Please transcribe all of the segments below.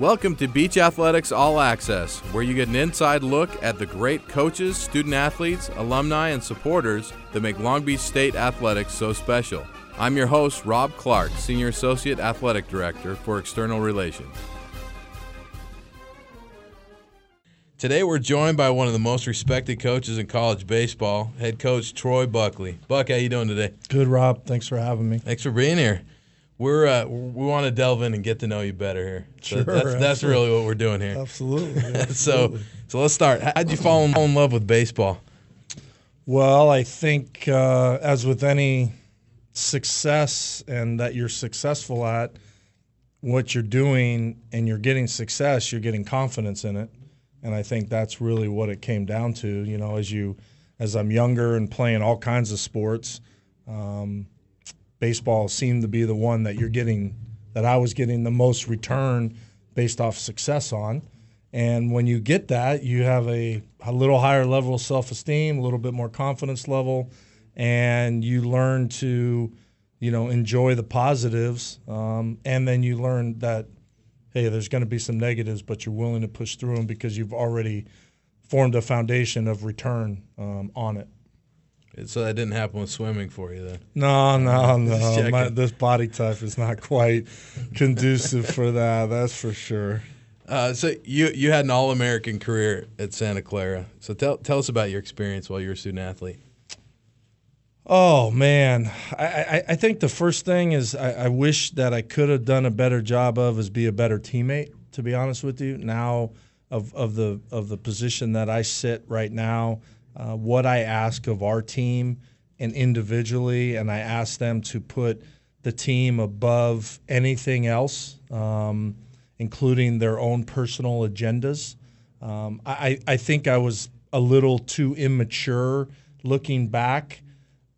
Welcome to Beach Athletics All Access, where you get an inside look at the great coaches, student athletes, alumni, and supporters that make Long Beach State athletics so special. I'm your host, Rob Clark, Senior Associate Athletic Director for External Relations. Today we're joined by one of the most respected coaches in college baseball, head coach Troy Buckley. Buck, how you doing today? Good, Rob. Thanks for having me. Thanks for being here. We're uh, we want to delve in and get to know you better here. So Sure, that's, that's really what we're doing here. Absolutely. So absolutely. so let's start. How'd you fall in, fall in love with baseball? well, I think uh, as with any success and that you're successful at what you're doing and you're getting success, you're getting confidence in it. And I think that's really what it came down to. You know, as you, as I'm younger and playing all kinds of sports, um, baseball seemed to be the one that you're getting, that I was getting the most return based off success on. And when you get that, you have a, a little higher level of self esteem, a little bit more confidence level, and you learn to, you know, enjoy the positives. Um, and then you learn that, hey, there's going to be some negatives, but you're willing to push through them because you've already formed a foundation of return um, on it. So that didn't happen with swimming for you then. No, no, no. My, this body type is not quite conducive for that. That's for sure. Uh, so you you had an All American career at Santa Clara. So tell tell us about your experience while you were a student athlete. Oh man, I, I, I think the first thing is I, I wish that I could have done a better job of is be a better teammate. To be honest with you, now of, of the of the position that I sit right now, uh, what I ask of our team and individually, and I ask them to put the team above anything else, um, including their own personal agendas. Um, I, I think I was a little too immature looking back.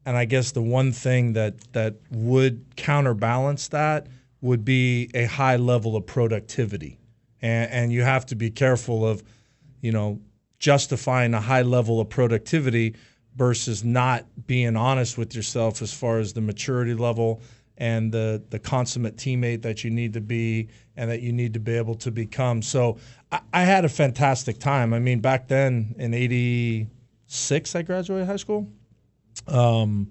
And I guess the one thing that, that would counterbalance that would be a high level of productivity. And, and you have to be careful of, you know, justifying a high level of productivity versus not being honest with yourself as far as the maturity level and the the consummate teammate that you need to be and that you need to be able to become. So I, I had a fantastic time. I mean, back then in '86, I graduated high school. Um,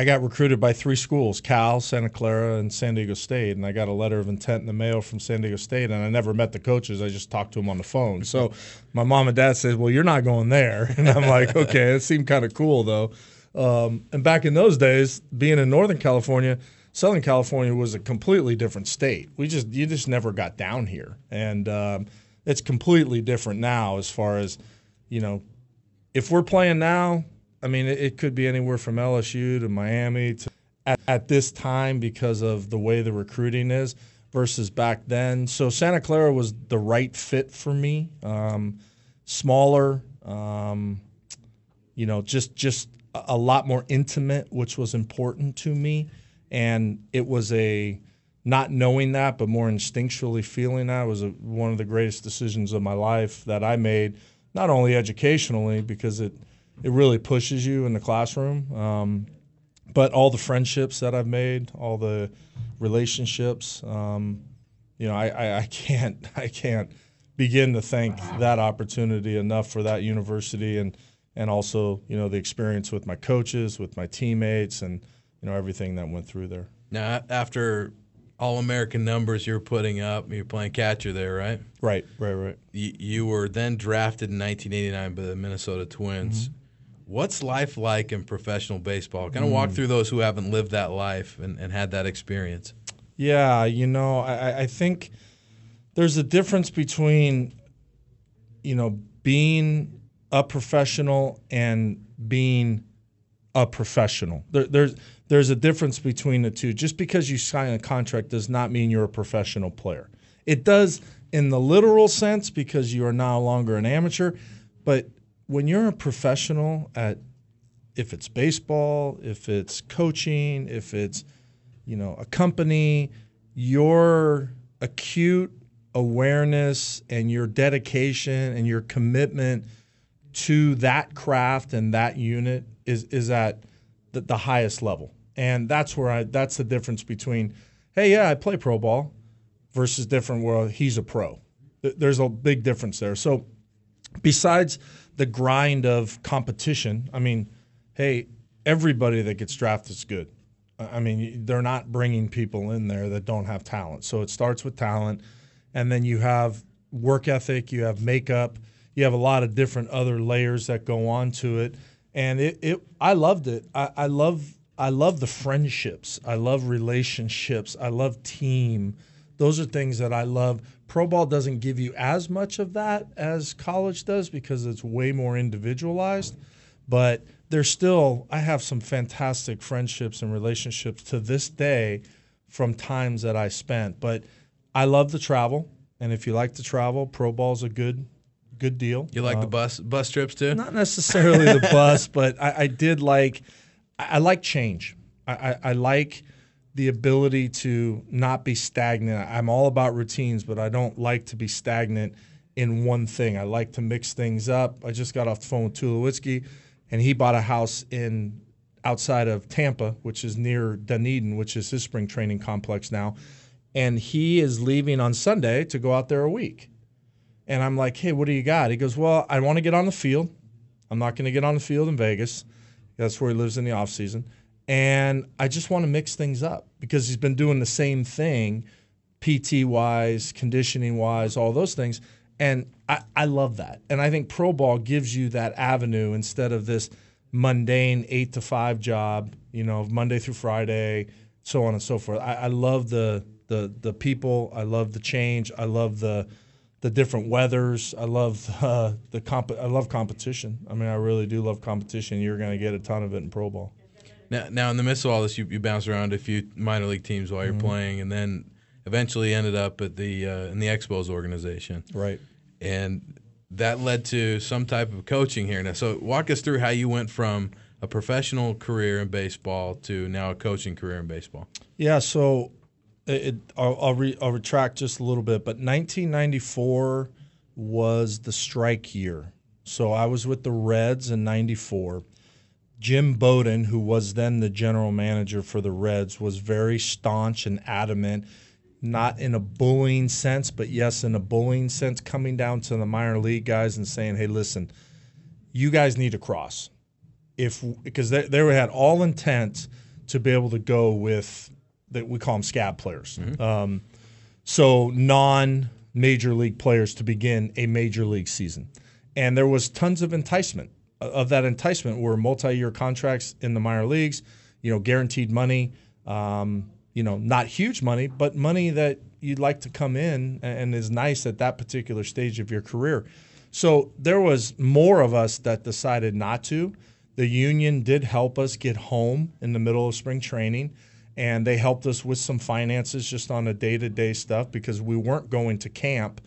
I got recruited by three schools: Cal, Santa Clara, and San Diego State. And I got a letter of intent in the mail from San Diego State. And I never met the coaches; I just talked to them on the phone. So my mom and dad said, "Well, you're not going there." And I'm like, "Okay, it seemed kind of cool though." Um, and back in those days, being in Northern California, Southern California was a completely different state. We just you just never got down here, and um, it's completely different now as far as you know. If we're playing now, I mean, it, it could be anywhere from LSU to Miami to at, at this time because of the way the recruiting is versus back then. So Santa Clara was the right fit for me. Um, smaller, um, you know, just just a lot more intimate, which was important to me. And it was a not knowing that, but more instinctually feeling that was a, one of the greatest decisions of my life that I made. Not only educationally, because it it really pushes you in the classroom, um, but all the friendships that I've made, all the relationships. Um, you know, I, I, I can't I can't begin to thank that opportunity enough for that university and and also you know the experience with my coaches, with my teammates, and you know everything that went through there. Now after All American numbers you were putting up, you were playing catcher there, right? Right, right, right. You, you were then drafted in 1989 by the Minnesota Twins. Mm-hmm. What's life like in professional baseball? Kind of Mm. walk through those who haven't lived that life and, and had that experience. Yeah, you know, I, I- I think there's a difference between, you know, being a professional and being a professional. There, there's there's a difference between the two. Just because you sign a contract does not mean you're a professional player. It does in the literal sense because you are no longer an amateur, but when you're a professional at if it's baseball, if it's coaching, if it's you know a company, your acute awareness and your dedication and your commitment to that craft and that unit is is at the, the highest level. And that's where I that's the difference between, hey, yeah, I play pro ball, versus different where he's a pro. There's a big difference there. So besides the grind of competition, I mean, hey, everybody that gets drafted is good. I mean, they're not bringing people in there that don't have talent. So it starts with talent, and then you have work ethic, you have makeup, you have a lot of different other layers that go on to it. And it, it I loved it. I, I love I love the friendships. I love relationships. I love team. Those are things that I love. Pro ball doesn't give you as much of that as college does because it's way more individualized. But there's still, I have some fantastic friendships and relationships to this day from times that I spent. But I love to travel. And if you like to travel, pro ball's a good good deal. You like uh, the bus bus trips too? Not necessarily the bus, but I, I did like – I, like change. I, I, I like the ability to not be stagnant. I'm all about routines, but I don't like to be stagnant in one thing. I like to mix things up. I just got off the phone with Tulowitzki, and he bought a house in outside of Tampa, which is near Dunedin, which is his spring training complex now. And he is leaving on Sunday to go out there a week. And I'm like, hey, what do you got? He goes, well, I want to get on the field. I'm not going to get on the field in Vegas. That's where he lives in the off season. And I just want to mix things up because he's been doing the same thing, PT wise, conditioning wise, all those things. And I, I love that. And I think pro ball gives you that avenue instead of this mundane eight to five job, you know, Monday through Friday, so on and so forth. I, I love the the the people. I love the change. I love the the different weathers. I love uh, the comp. I love competition. I mean, I really do love competition. You're going to get a ton of it in pro ball. Now, now in the midst of all this, you, you bounced around a few minor league teams while you're mm-hmm. playing, and then eventually ended up at the uh, in the Expos organization. Right. And that led to some type of coaching here. Now, so walk us through how you went from a professional career in baseball to now a coaching career in baseball. Yeah. So it, I'll, I'll, re, I'll retract just a little bit, but 1994 was the strike year. So I was with the Reds in 94. Jim Bowden, who was then the general manager for the Reds, was very staunch and adamant, not in a bullying sense, but yes, in a bullying sense, coming down to the minor league guys and saying, hey, listen, you guys need to cross. If because they, they had all intent to be able to go with that we call them scab players. Mm-hmm. Um, so non major league players to begin a major league season. And there was tons of enticement. Of that enticement were multi-year contracts in the minor leagues, you know, guaranteed money, um, you know, not huge money, but money that you'd like to come in and is nice at that particular stage of your career. So there was more of us that decided not to. The union did help us get home in the middle of spring training and they helped us with some finances just on a day-to-day stuff because we weren't going to camp.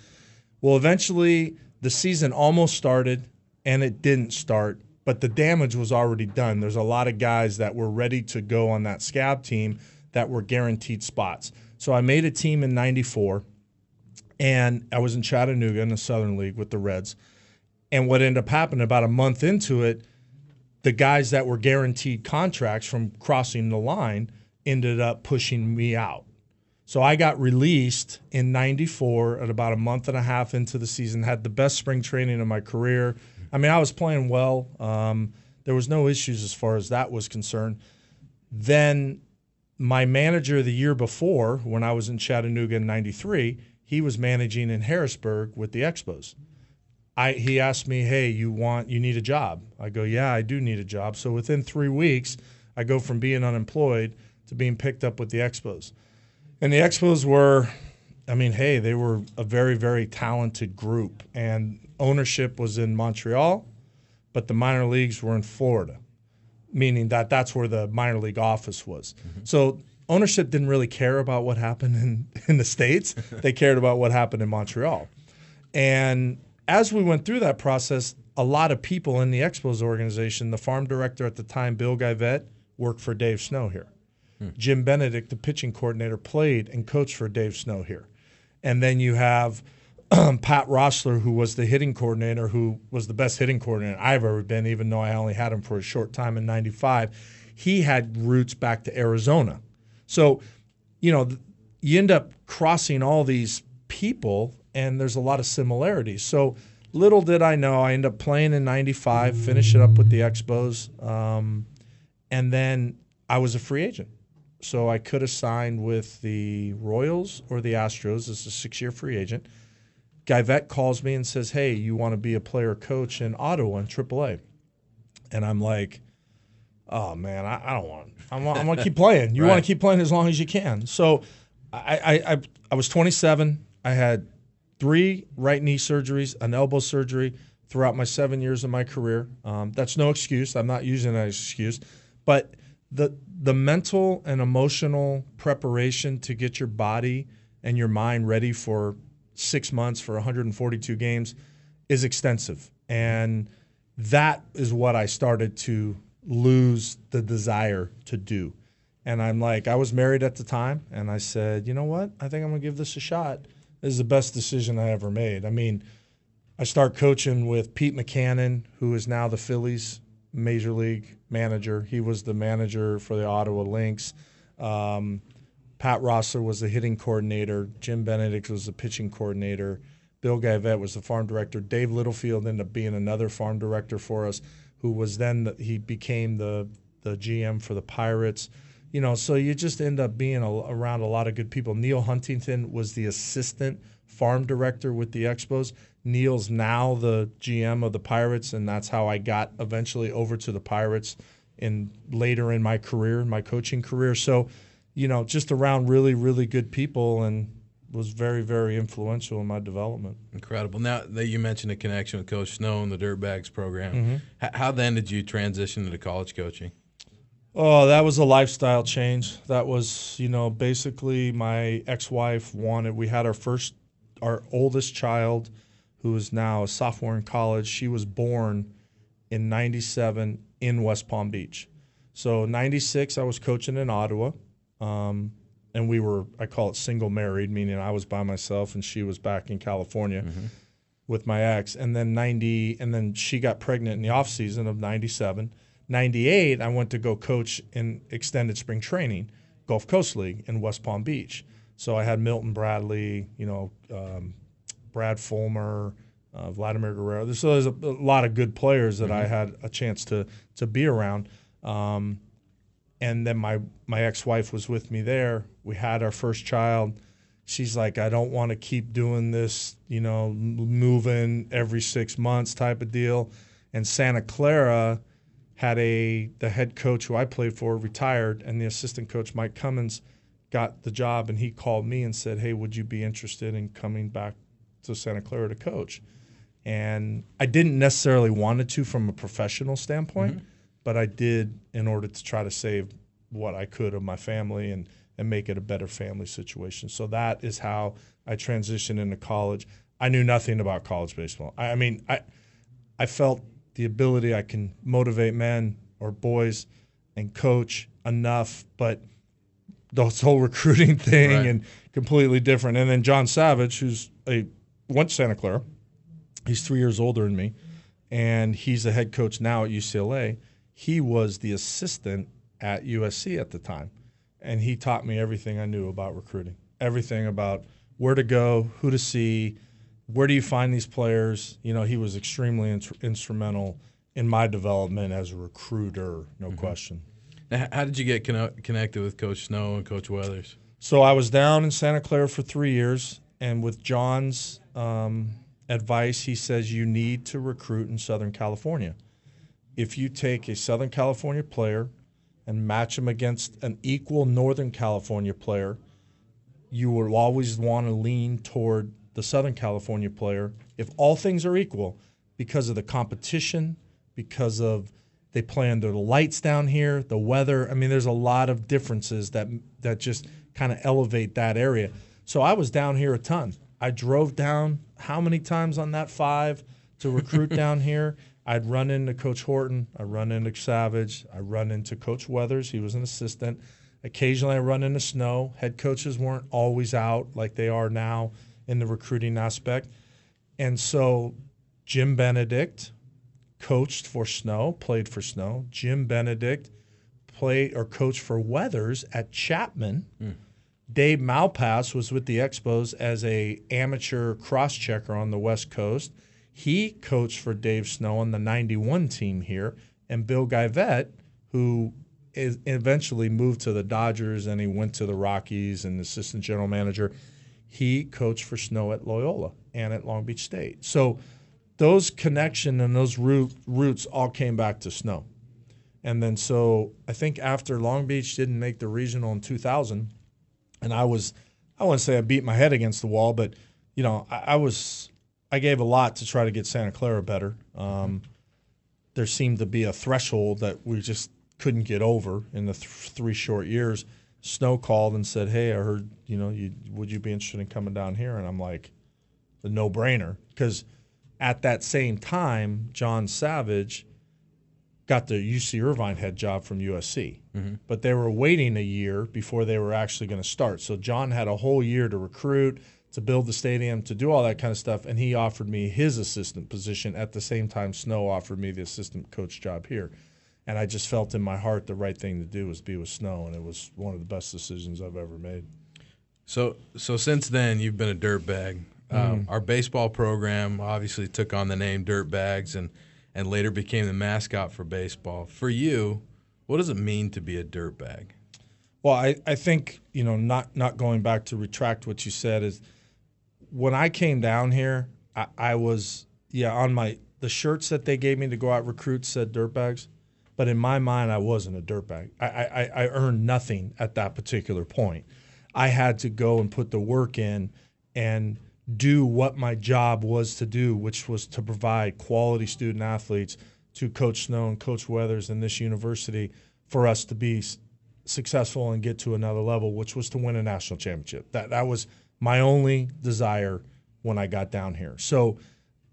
Well, eventually the season almost started and it didn't start, but the damage was already done. There's a lot of guys that were ready to go on that scab team that were guaranteed spots. So I made a team in 94 and I was in Chattanooga in the Southern League with the Reds. And what ended up happening about a month into it, the guys that were guaranteed contracts from crossing the line – ended up pushing me out. So I got released in 94 at about a month and a half into the season, had the best spring training of my career. I mean, I was playing well. Um, there was no issues as far as that was concerned. Then my manager the year before, when I was in Chattanooga in 93, he was managing in Harrisburg with the Expos. I, he asked me, "Hey, you want you need a job?" I go, "Yeah, I do need a job." So within 3 weeks, I go from being unemployed to being picked up with the Expos. And the Expos were, I mean, hey, they were a very, very talented group. And ownership was in Montreal, but the minor leagues were in Florida, meaning that that's where the minor league office was. Mm-hmm. So ownership didn't really care about what happened in, in the States, they cared about what happened in Montreal. And as we went through that process, a lot of people in the Expos organization, the farm director at the time, Bill Geivett, worked for Dave Snow here. Jim Benedict, the pitching coordinator, played and coached for Dave Snow here. And then you have um, Pat Roessler, who was the hitting coordinator, who was the best hitting coordinator I've ever been, even though I only had him for a short time in 95. He had roots back to Arizona. So, you know, you end up crossing all these people, and there's a lot of similarities. So little did I know, I end up playing in '95, finish it up with the Expos, um, and then I was a free agent. So I could have signed with the Royals or the Astros as a six-year free agent. Geivett calls me and says, "Hey, you want to be a player coach in Ottawa in AAA?" And I'm like, "Oh man, I, I don't want. I want. I want to keep playing. You Right. want to keep playing as long as you can." So I, I, I, I was 27. I had three right knee surgeries, an elbow surgery throughout my seven years of my career. Um, that's no excuse. I'm not using that excuse, but the the mental and emotional preparation to get your body and your mind ready for six months for 142 games is extensive, and that is what I started to lose the desire to do. And I'm like, I was married at the time, and I said, you know what? I think I'm gonna give this a shot. This is the best decision I ever made. I mean, I start coaching with Pete Mackanin, who is now the Phillies major league manager. He was the manager for the Ottawa Lynx. Um, Pat Roessler was the hitting coordinator. Jim Benedict was the pitching coordinator. Bill Geivett was the farm director. Dave Littlefield ended up being another farm director for us, who was then the, he became the the GM for the Pirates. You know, so you just end up being a, around a lot of good people. Neal Huntington was the assistant farm director with the Expos. Neal's now the GM of the Pirates, and that's how I got eventually over to the Pirates in later in my career, in my coaching career. So, you know, just around really, really good people and was very, very influential in my development. Incredible. Now that you mentioned a connection with Coach Snow and the Dirtbags program, Mm-hmm. h- how then did you transition into college coaching? Oh, that was a lifestyle change. That was, you know, basically my ex-wife wanted. We had our first, our oldest child, who is now a sophomore in college. She was born in '97 in West Palm Beach. So '96, I was coaching in Ottawa, um, and we were, I call it single married, meaning I was by myself and she was back in California with my ex. And then 90, and then she got pregnant in the off season of '97. 98, I went to go coach in extended spring training, Gulf Coast League in West Palm Beach. So I had Milton Bradley, you know, um, Brad Fullmer, uh, Vladimir Guerrero. So there's a, a lot of good players that I had a chance to to be around. Um, and then my my ex-wife was with me there. We had our first child. She's like, I don't want to keep doing this, you know, moving every six months type of deal. And Santa Clara had a the head coach who I played for retired, and the assistant coach Mike Cummins got the job, and he called me and said, Hey, would you be interested in coming back to Santa Clara to coach? And I didn't necessarily wanted to from a professional standpoint, mm-hmm. but I did in order to try to save what I could of my family and and make it a better family situation. So that is how I transitioned into college. I knew nothing about college baseball. I, I mean, I I felt the ability I can motivate men or boys and coach enough, but this whole recruiting thing Right. and completely different. And then John Savage, who's a went to Santa Clara, he's three years older than me, and he's the head coach now at UCLA. He was the assistant at USC at the time, and he taught me everything I knew about recruiting, everything about where to go, who to see, where do you find these players. You know, he was extremely ins- instrumental in my development as a recruiter, no mm-hmm. question. Now, h- how did you get conno- connected with Coach Snow and Coach Weathers? So I was down in Santa Clara for three years, and with John's um, advice, he says you need to recruit in Southern California. If you take a Southern California player and match him against an equal Northern California player, you will always want to lean toward the Southern California player if all things are equal because of the competition, because of they play under the lights down here, the weather. I mean, there's a lot of differences that that just kind of elevate that area. So I was down here a ton. I drove down how many times on that five to recruit down here? I'd run into Coach Horton. I run into Savage. I run into Coach Weathers. He was an assistant. Occasionally, I run into Snow. Head coaches weren't always out like they are now in the recruiting aspect. And so, Jim Benedict coached for Snow, played for Snow. Jim Benedict played or coached for Weathers at Chapman. Hmm. Dave Malpass was with the Expos as a amateur cross checker on the West Coast. He coached for Dave Snow on the 91 team here. And Bill Geivett, who is eventually moved to the Dodgers and he went to the Rockies and assistant general manager, he coached for Snow at Loyola and at Long Beach State. So those connection and those root, roots all came back to Snow. And then so I think after Long Beach didn't make the regional in 2000, and I was, I wouldn't say I beat my head against the wall, but you know, I, I was, I gave a lot to try to get Santa Clara better. Um, there seemed to be a threshold that we just couldn't get over in the th- three short years. Snow called and said, "Hey, I heard you know, you would you be interested in coming down here?" And I'm like, the no brainer because at that same time, John Savage got the UC Irvine head job from USC, mm-hmm. but they were waiting a year before they were actually going to start. So John had a whole year to recruit, to build the stadium, to do all that kind of stuff, and he offered me his assistant position at the same time Snow offered me the assistant coach job here. And I just felt in my heart the right thing to do was be with Snow, and it was one of the best decisions I've ever made. So, so since then you've been a dirtbag. Mm. Um, our baseball program obviously took on the name Dirtbags, and and later became the mascot for baseball. For you, what does it mean to be a dirtbag? Well, I, I think, you know, not, not going back to retract what you said is when I came down here, I, I was, yeah, on my, the shirts that they gave me to go out recruit said dirtbags. But in my mind, I wasn't a dirtbag. I, I, I earned nothing at that particular point. I had to go and put the work in and – do what my job was to do, which was to provide quality student athletes to Coach Snow and Coach Weathers in this university for us to be successful and get to another level, which was to win a national championship. That that was my only desire when I got down here. So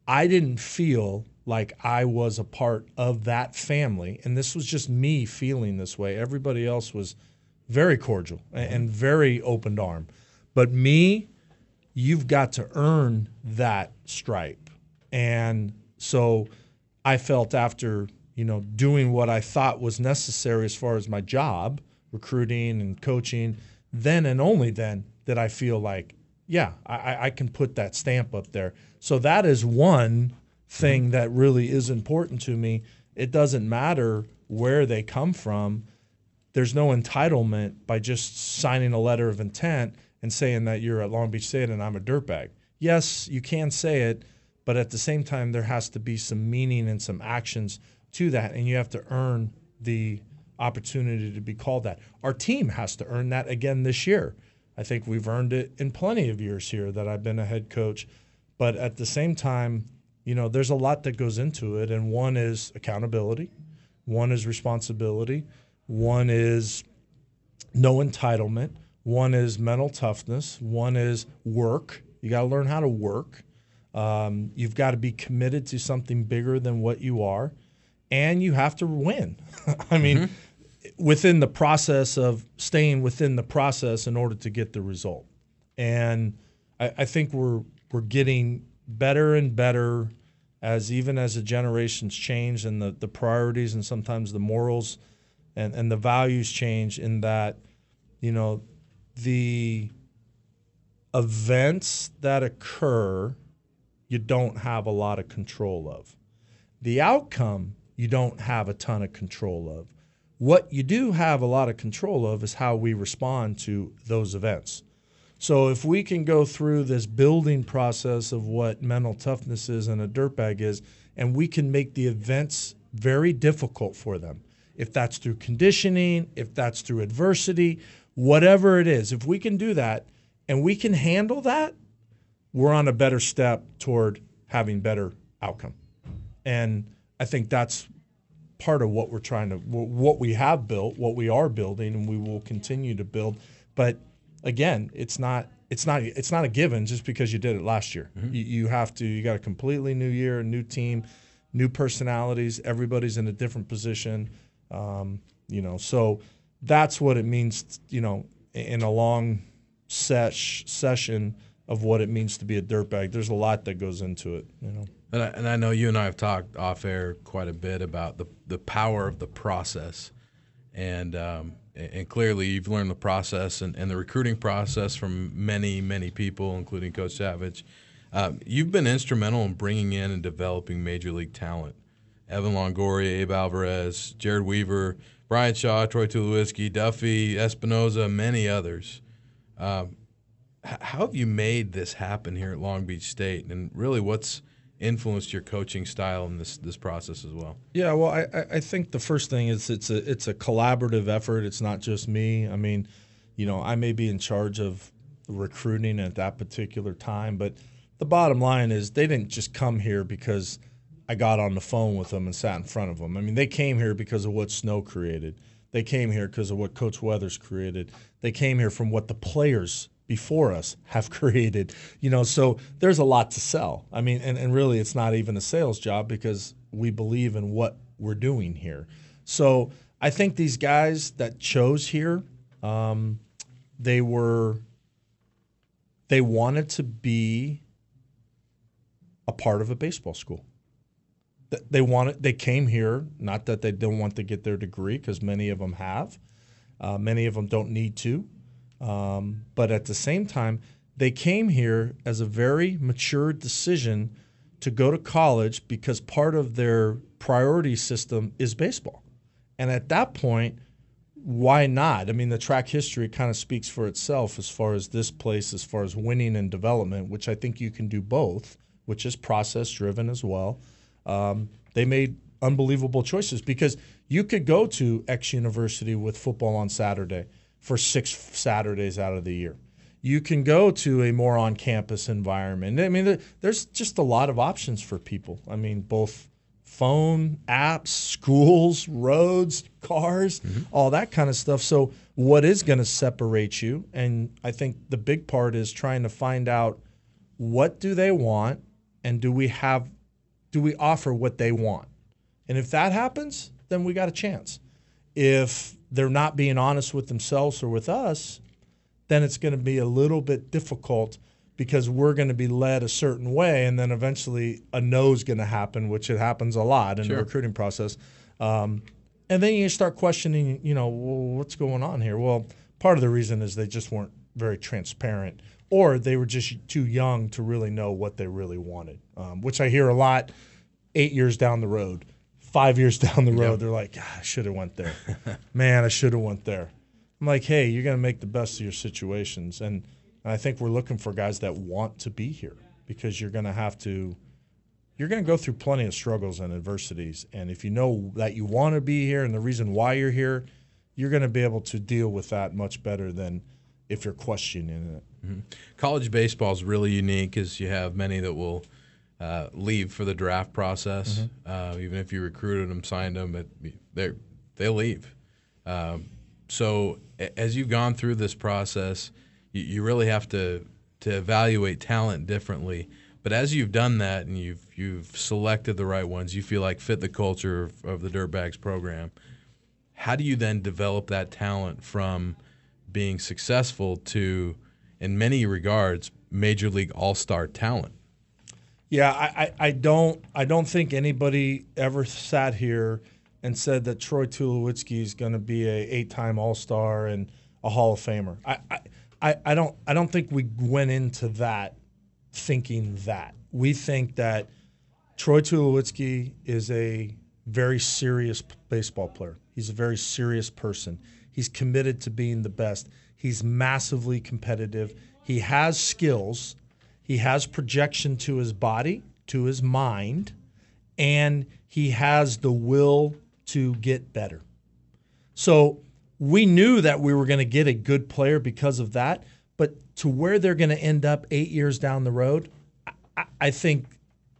I didn't feel like I was a part of that family, and this was just me feeling this way. Everybody else was very cordial and mm-hmm. very open arm, but me you've got to earn that stripe. And so I felt after, you know, doing what I thought was necessary as far as my job, recruiting and coaching, then and only then did I feel like, yeah, I, I can put that stamp up there. So that is one thing that really is important to me. It doesn't matter where they come from. There's no entitlement by just signing a letter of intent and saying that you're at Long Beach State and I'm a dirtbag. Yes, you can say it, but at the same time, there has to be some meaning and some actions to that, and you have to earn the opportunity to be called that. Our team has to earn that again this year. I think we've earned it in plenty of years here that I've been a head coach, but at the same time, you know, there's a lot that goes into it, and one is accountability, one is responsibility, one is no entitlement one is mental toughness. One is work. You got to learn how to work. Um, you've got to be committed to something bigger than what you are, and you have to win. I mean, mm-hmm. within the process of staying within the process in order to get the result. And I, I think we're we're getting better and better as even as the generations change and the, the priorities and sometimes the morals and, and the values change in that, you know, the events that occur, you don't have a lot of control of. The outcome, you don't have a ton of control of. What you do have a lot of control of is how we respond to those events. So if we can go through this building process of what mental toughness is and a dirtbag is, and we can make the events very difficult for them, if that's through conditioning, if that's through adversity, whatever it is, if we can do that and we can handle that, we're on a better step toward having better outcome. And I think that's part of what we're trying to, what we have built, what we are building, and we will continue to build. But again, it's not. It's not. It's not a given just because you did it last year. Mm-hmm. You, you have to. You got a completely new year, a new team, new personalities. Everybody's in a different position. Um, you know, so that's what it means, you know, in a long sesh, session of what it means to be a dirtbag. There's a lot that goes into it, you know. And I, and I know you and I have talked off air quite a bit about the, the power of the process. and um, and clearly you've learned the process and, and the recruiting process from many many people, including Coach Savage. Um, you've been instrumental in bringing in and developing major league talent. Evan Longoria, Abe Alvarez, Jered Weaver, Bryan Shaw, Troy Tulowitzki, Duffy, Espinosa, many others. Um, how have you made this happen here at Long Beach State, and really, what's influenced your coaching style in this this process as well? Yeah, well, I, I think the first thing is it's a it's a collaborative effort. It's not just me. I mean, you know, I may be in charge of recruiting at that particular time, but the bottom line is they didn't just come here because I got on the phone with them and sat in front of them. I mean, they came here because of what Snow created. They came here because of what Coach Weathers created. They came here from what the players before us have created. You know, so there's a lot to sell. I mean, and, and really it's not even a sales job because we believe in what we're doing here. So I think these guys that chose here, um, they were they wanted to be a part of a baseball school. They wanted they came here not that they don't want to get their degree because many of them have, uh, many of them don't need to, um, but at the same time they came here as a very mature decision to go to college because part of their priority system is baseball, and at that point why not? I mean, the track history kind of speaks for itself as far as this place, as far as winning and development, which I think you can do both, which is process driven as well. Um, they made unbelievable choices because you could go to X University with football on Saturday for six Saturdays out of the year. You can go to a more on campus environment. I mean, there's just a lot of options for people. I mean, both phone, apps, schools, roads, cars, mm-hmm. all that kind of stuff. So, what is going to separate you? And I think the big part is trying to find out what do they want and do we have do we offer what they want? And if that happens, then we got a chance. If they're not being honest with themselves or with us, then it's going to be a little bit difficult because we're going to be led a certain way, and then eventually a no is going to happen, which it happens a lot in sure. the recruiting process. Um, and then you start questioning, you know, well, what's going on here? Well, part of the reason is they just weren't very transparent, or they were just too young to really know what they really wanted, um, which I hear a lot. Eight years down the road, five years down the road, yep. they're like, ah, I should have went there. Man, I should have went there. I'm like, hey, you're going to make the best of your situations, and – and I think we're looking for guys that want to be here because you're going to have to you're going to go through plenty of struggles and adversities and if you know that you want to be here and the reason why you're here, you're going to be able to deal with that much better than if you're questioning it. Mm-hmm. College baseball is really unique as you have many that will uh, leave for the draft process. Mm-hmm. Uh, even if you recruited them, signed them, they they leave. Um, so as you've gone through this process, you, you really have to to evaluate talent differently. But as you've done that and you've you've selected the right ones, you feel like fit the culture of, of the Dirtbags program. How do you then develop that talent from being successful to, in many regards, major league all star talent? Yeah, I, I, I, don't I don't think anybody ever sat here and said that Troy Tulowitzki is going to be a eight time All Star and a Hall of Famer. I, I I, don't I don't think we went into that thinking that. We think that Troy Tulowitzki is a very serious baseball player. He's a very serious person. He's committed to being the best. He's massively competitive. He has skills. He has projection to his body, to his mind, and he has the will to get better. So we knew that we were going to get a good player because of that. But to where they're going to end up eight years down the road, I, I think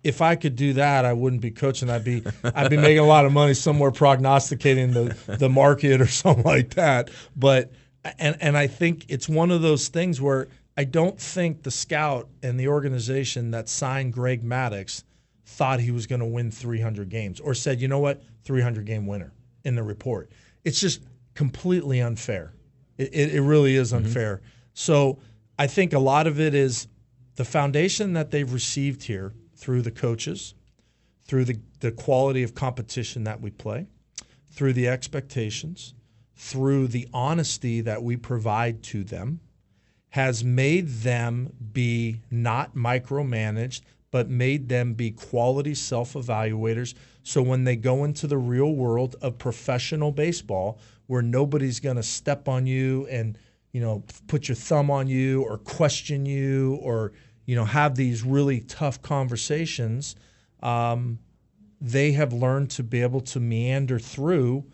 if I could do that, I wouldn't be coaching. I'd be I'd be making a lot of money somewhere prognosticating the the market or something like that. But and and I think it's one of those things where I don't think the scout and the organization that signed Greg Maddux thought he was going to win 300 games or said, you know what, 300 game winner in the report. It's just completely unfair. It, it, it really is mm-hmm. unfair. Mm-hmm. So I think a lot of it is the foundation that they've received here through the coaches, through the, the quality of competition that we play, through the expectations, through the honesty that we provide to them has made them be not micromanaged, but made them be quality self evaluators. So when they go into the real world of professional baseball, where nobody's going to step on you and you know put your thumb on you or question you or you know have these really tough conversations, um, they have learned to be able to meander through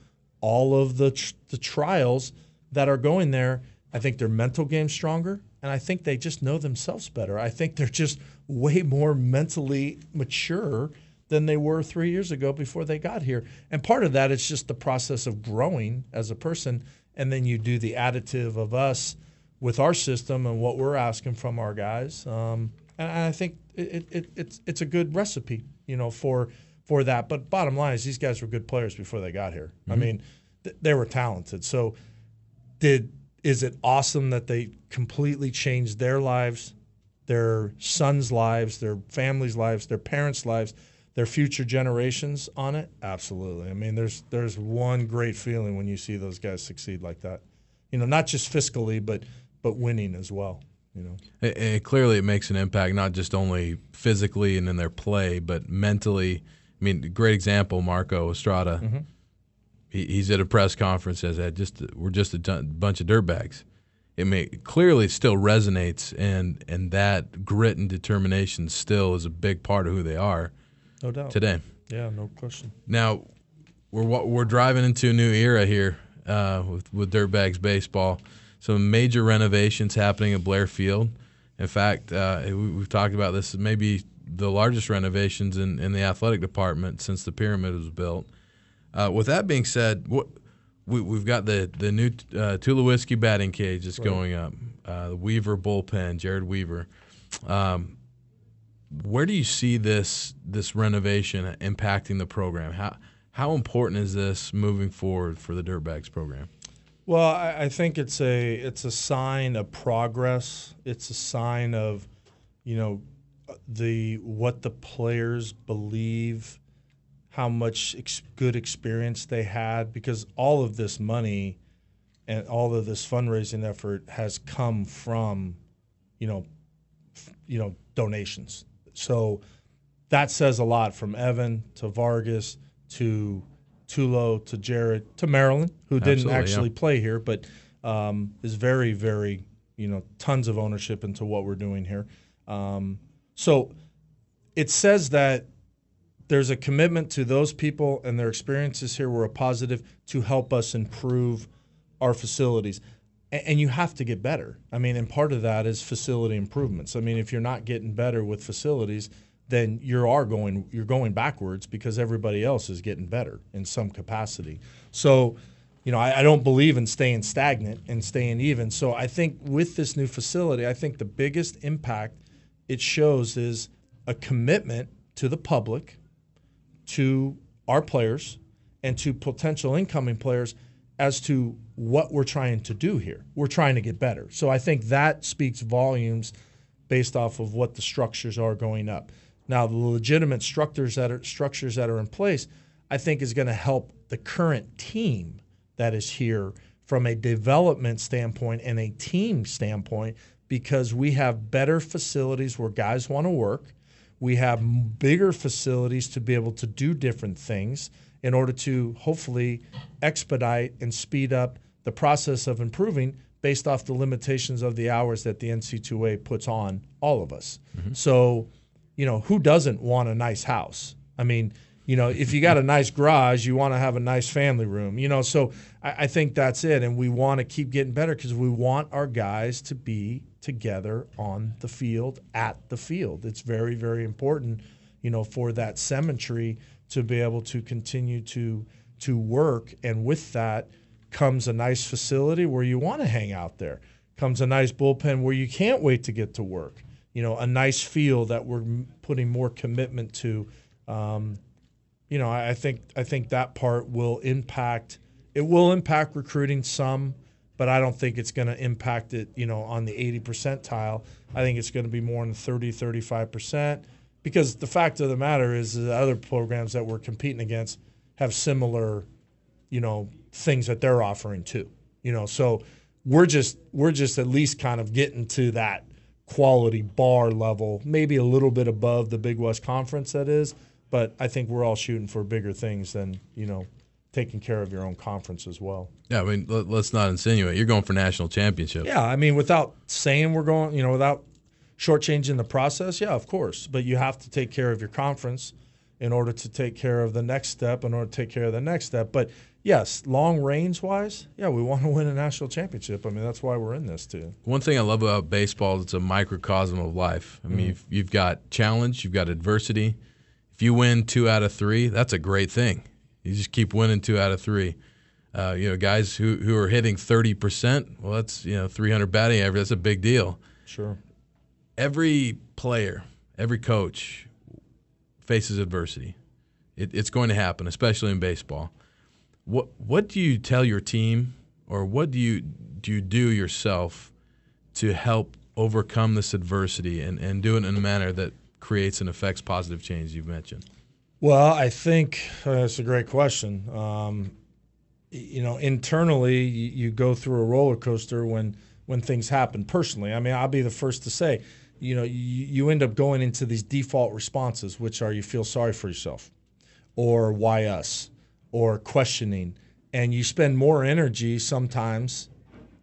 all of the tr- the trials that are going there. I think their mental game's stronger, and I think they just know themselves better. I think they're just way more mentally mature than they were three years ago before they got here. And part of that is just the process of growing as a person. And then you do the additive of us with our system and what we're asking from our guys. Um, and I think it, it, it's it's a good recipe, you know, for for that. But bottom line is these guys were good players before they got here. Mm-hmm. I mean, th- they were talented. So did is it awesome that they completely changed their lives, their sons' lives, their families' lives, their parents' lives, their future generations on it? Absolutely. I mean, there's there's one great feeling when you see those guys succeed like that. You know, not just fiscally, but but winning as well. You know, it, it clearly it makes an impact not just only physically and in their play, but mentally. I mean, great example, Marco Estrada. Mm-hmm he, he's at a press conference says that just we're just a ton, bunch of dirtbags. It may clearly still resonates, and and that grit and determination still is a big part of who they are. No doubt. Today. Yeah, no question. Now, we're we're driving into a new era here uh, with with Dirtbags baseball. Some major renovations happening at Blair Field. In fact, uh, we, have talked about this. Maybe the largest renovations in, in the athletic department since the pyramid was built. Uh, with that being said, what, we, have got the the new uh, Tulowitzki batting cage that's right. going up. Uh, the Weaver bullpen, Jered Weaver. Um, where do you see this this renovation impacting the program? How how important is this moving forward for the Dirtbags program? Well, I, I think it's a it's a sign of progress. It's a sign of, you know, the what the players believe how much ex- good experience they had because all of this money and all of this fundraising effort has come from, you know, f- you know donations. So that says a lot from Evan to Vargas to Tulo to Jered to Maryland, who didn't Absolutely, actually yeah. play here, but um, is very, very, you know, tons of ownership into what we're doing here. Um, so it says that there's a commitment to those people and their experiences here were a positive to help us improve our facilities. And you have to get better. I mean, and part of that is facility improvements. I mean, if you're not getting better with facilities, then you are going you're going backwards because everybody else is getting better in some capacity. So, you know, I, I, don't believe in staying stagnant and staying even. So I think with this new facility, I think the biggest impact it shows is a commitment to the public to our players and to potential incoming players as to what we're trying to do here. We're trying to get better. So I think that speaks volumes based off of what the structures are going up. Now, the legitimate structures that are structures that are in place, I think is going to help the current team that is here from a development standpoint and a team standpoint because we have better facilities where guys want to work. We have bigger facilities to be able to do different things in order to hopefully expedite and speed up the process of improving based off the limitations of the hours that the NC2A puts on all of us. Mm-hmm. So, you know, who doesn't want a nice house? I mean, you know, if you got a nice garage, you want to have a nice family room. You know, so I, I think that's it, and we want to keep getting better because we want our guys to be together on the field at the field. It's very, very important, you know, for that symmetry to be able to continue to to work, and with that comes a nice facility where you want to hang out there. Comes a nice bullpen where you can't wait to get to work. You know, a nice field that we're putting more commitment to. Um, you know, I think I think that part will impact. It will impact recruiting some, but I don't think it's going to impact it. You know, on the 80 percentile. I think it's going to be more in the 30, 35 percent. Because the fact of the matter is, the other programs that we're competing against have similar, you know, things that they're offering too. You know, so we're just we're just at least kind of getting to that quality bar level, maybe a little bit above the Big West Conference that is, but I think we're all shooting for bigger things than, you know, taking care of your own conference as well. Yeah, I mean, let, us not insinuate you're going for national championship. Yeah, I mean, without saying we're going, you know, without shortchanging the process, yeah, of course. But you have to take care of your conference in order to take care of the next step, in order to take care of the next step. But yes, long range wise, yeah, we want to win a national championship. I mean, that's why we're in this too. One thing I love about baseball is it's a microcosm of life. I mean, mm-hmm. you've, you've got challenge, you've got adversity. If you win two out of three, that's a great thing. You just keep winning two out of three. Uh, you know, guys who, who are hitting 30%, well, that's, you know, 300 batting average. That's a big deal. Sure. Every player, every coach faces adversity. It, it's going to happen, especially in baseball. What what do you tell your team, or what do you do you do yourself to help overcome this adversity and, and do it in a manner that creates and affects positive change you've mentioned? Well, I think uh, that's a great question. Um, you know, internally, you, you, go through a roller coaster when when things happen. Personally, I mean, I'll be the first to say, you know, you, you end up going into these default responses, which are you feel sorry for yourself, or why us, or questioning, and you spend more energy sometimes.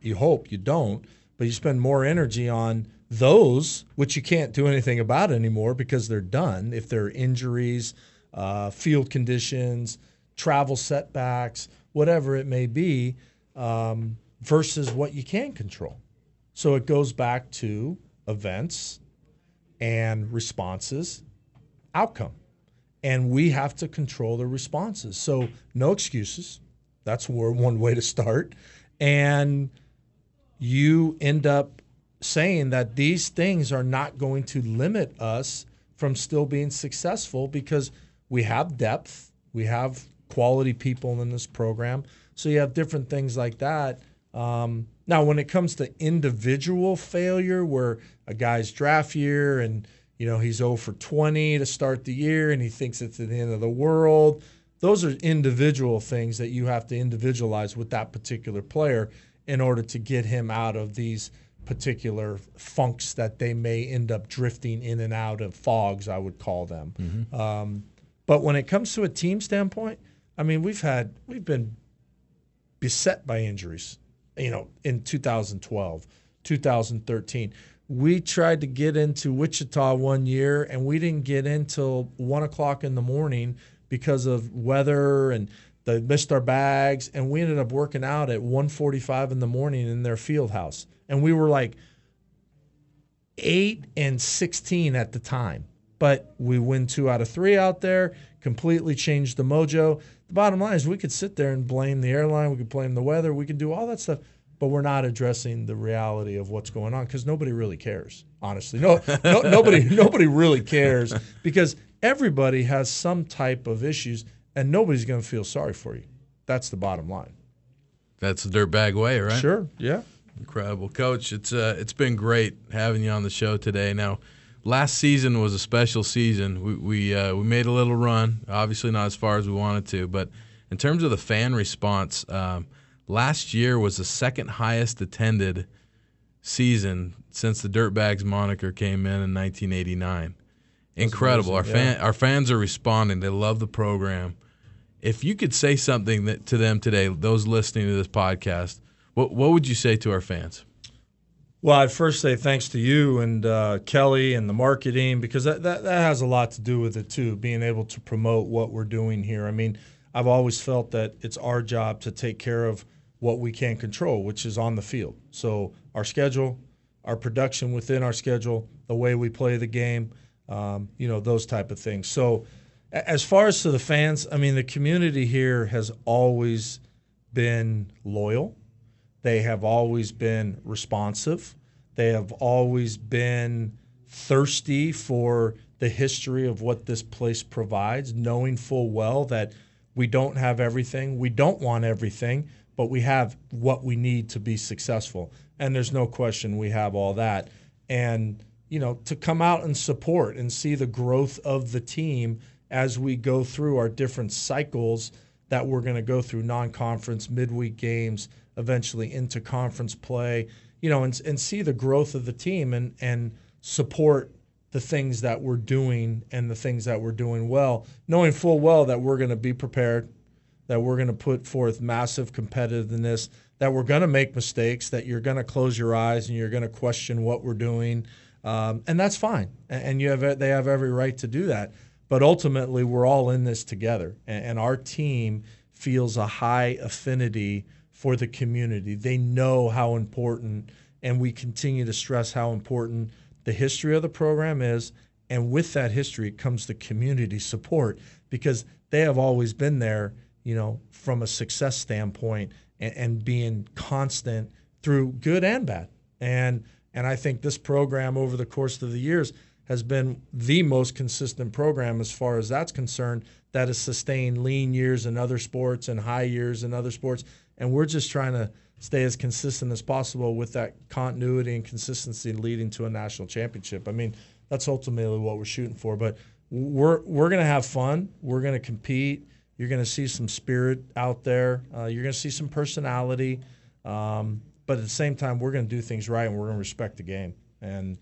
You hope you don't, but you spend more energy on those which you can't do anything about anymore because they're done. If they're injuries uh, field conditions, travel setbacks, whatever it may be, um, versus what you can control. So it goes back to events and responses, outcome. And we have to control the responses. So no excuses. That's one way to start. And you end up saying that these things are not going to limit us from still being successful because – we have depth, we have quality people in this program. So you have different things like that. Um, now, when it comes to individual failure, where a guy's draft year and you know he's 0 for 20 to start the year and he thinks it's the end of the world, those are individual things that you have to individualize with that particular player in order to get him out of these particular funks that they may end up drifting in and out of fogs, I would call them. Mm-hmm. Um, but when it comes to a team standpoint, I mean, we've had we've been beset by injuries. You know, in 2012, 2013, we tried to get into Wichita one year, and we didn't get in till one o'clock in the morning because of weather and they missed our bags, and we ended up working out at 1:45 in the morning in their field house, and we were like eight and 16 at the time. But we win two out of three out there, completely changed the mojo. The bottom line is we could sit there and blame the airline, we could blame the weather, we could do all that stuff, but we're not addressing the reality of what's going on because nobody really cares. Honestly, no, no nobody, nobody really cares because everybody has some type of issues, and nobody's going to feel sorry for you. That's the bottom line. That's the dirtbag way, right? Sure. Yeah. Incredible, Coach. It's uh, it's been great having you on the show today. Now last season was a special season. We we, uh, we made a little run, obviously not as far as we wanted to, but in terms of the fan response, um, last year was the second highest attended season since the Dirtbags moniker came in in 1989. Incredible. Our fan our fans are responding. They love the program. If you could say something that, to them today, those listening to this podcast, what what would you say to our fans? Well, I'd first say thanks to you and uh, Kelly and the marketing because that, that, that has a lot to do with it too, being able to promote what we're doing here. I mean, I've always felt that it's our job to take care of what we can control, which is on the field. So our schedule, our production within our schedule, the way we play the game, um, you know, those type of things. So as far as to the fans, I mean, the community here has always been loyal they have always been responsive. They have always been thirsty for the history of what this place provides, knowing full well that we don't have everything. We don't want everything, but we have what we need to be successful. And there's no question we have all that. And, you know, to come out and support and see the growth of the team as we go through our different cycles that we're going to go through non-conference midweek games, eventually into conference play, you know, and, and see the growth of the team and and support the things that we're doing and the things that we're doing well, knowing full well that we're going to be prepared, that we're going to put forth massive competitiveness, that we're going to make mistakes, that you're going to close your eyes and you're going to question what we're doing, um, and that's fine. And you have they have every right to do that. But ultimately, we're all in this together, and, and our team feels a high affinity for the community. They know how important, and we continue to stress how important the history of the program is. And with that history comes the community support because they have always been there, you know, from a success standpoint and, and being constant through good and bad. And and I think this program over the course of the years has been the most consistent program as far as that's concerned that has sustained lean years in other sports and high years in other sports. And we're just trying to stay as consistent as possible with that continuity and consistency leading to a national championship. I mean, that's ultimately what we're shooting for. But we're we're gonna have fun. We're gonna compete. You're gonna see some spirit out there. Uh, you're gonna see some personality. Um, but at the same time, we're gonna do things right and we're gonna respect the game. And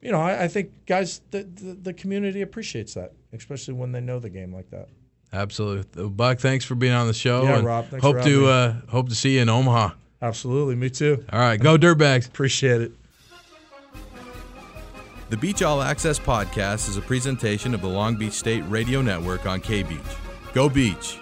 you know, I, I think guys, the, the, the community appreciates that, especially when they know the game like that. Absolutely, Buck. Thanks for being on the show. Yeah, Rob. Thanks hope to uh, hope to see you in Omaha. Absolutely, me too. All right, go Dirtbags. Appreciate it. The Beach All Access podcast is a presentation of the Long Beach State Radio Network on K Beach. Go Beach.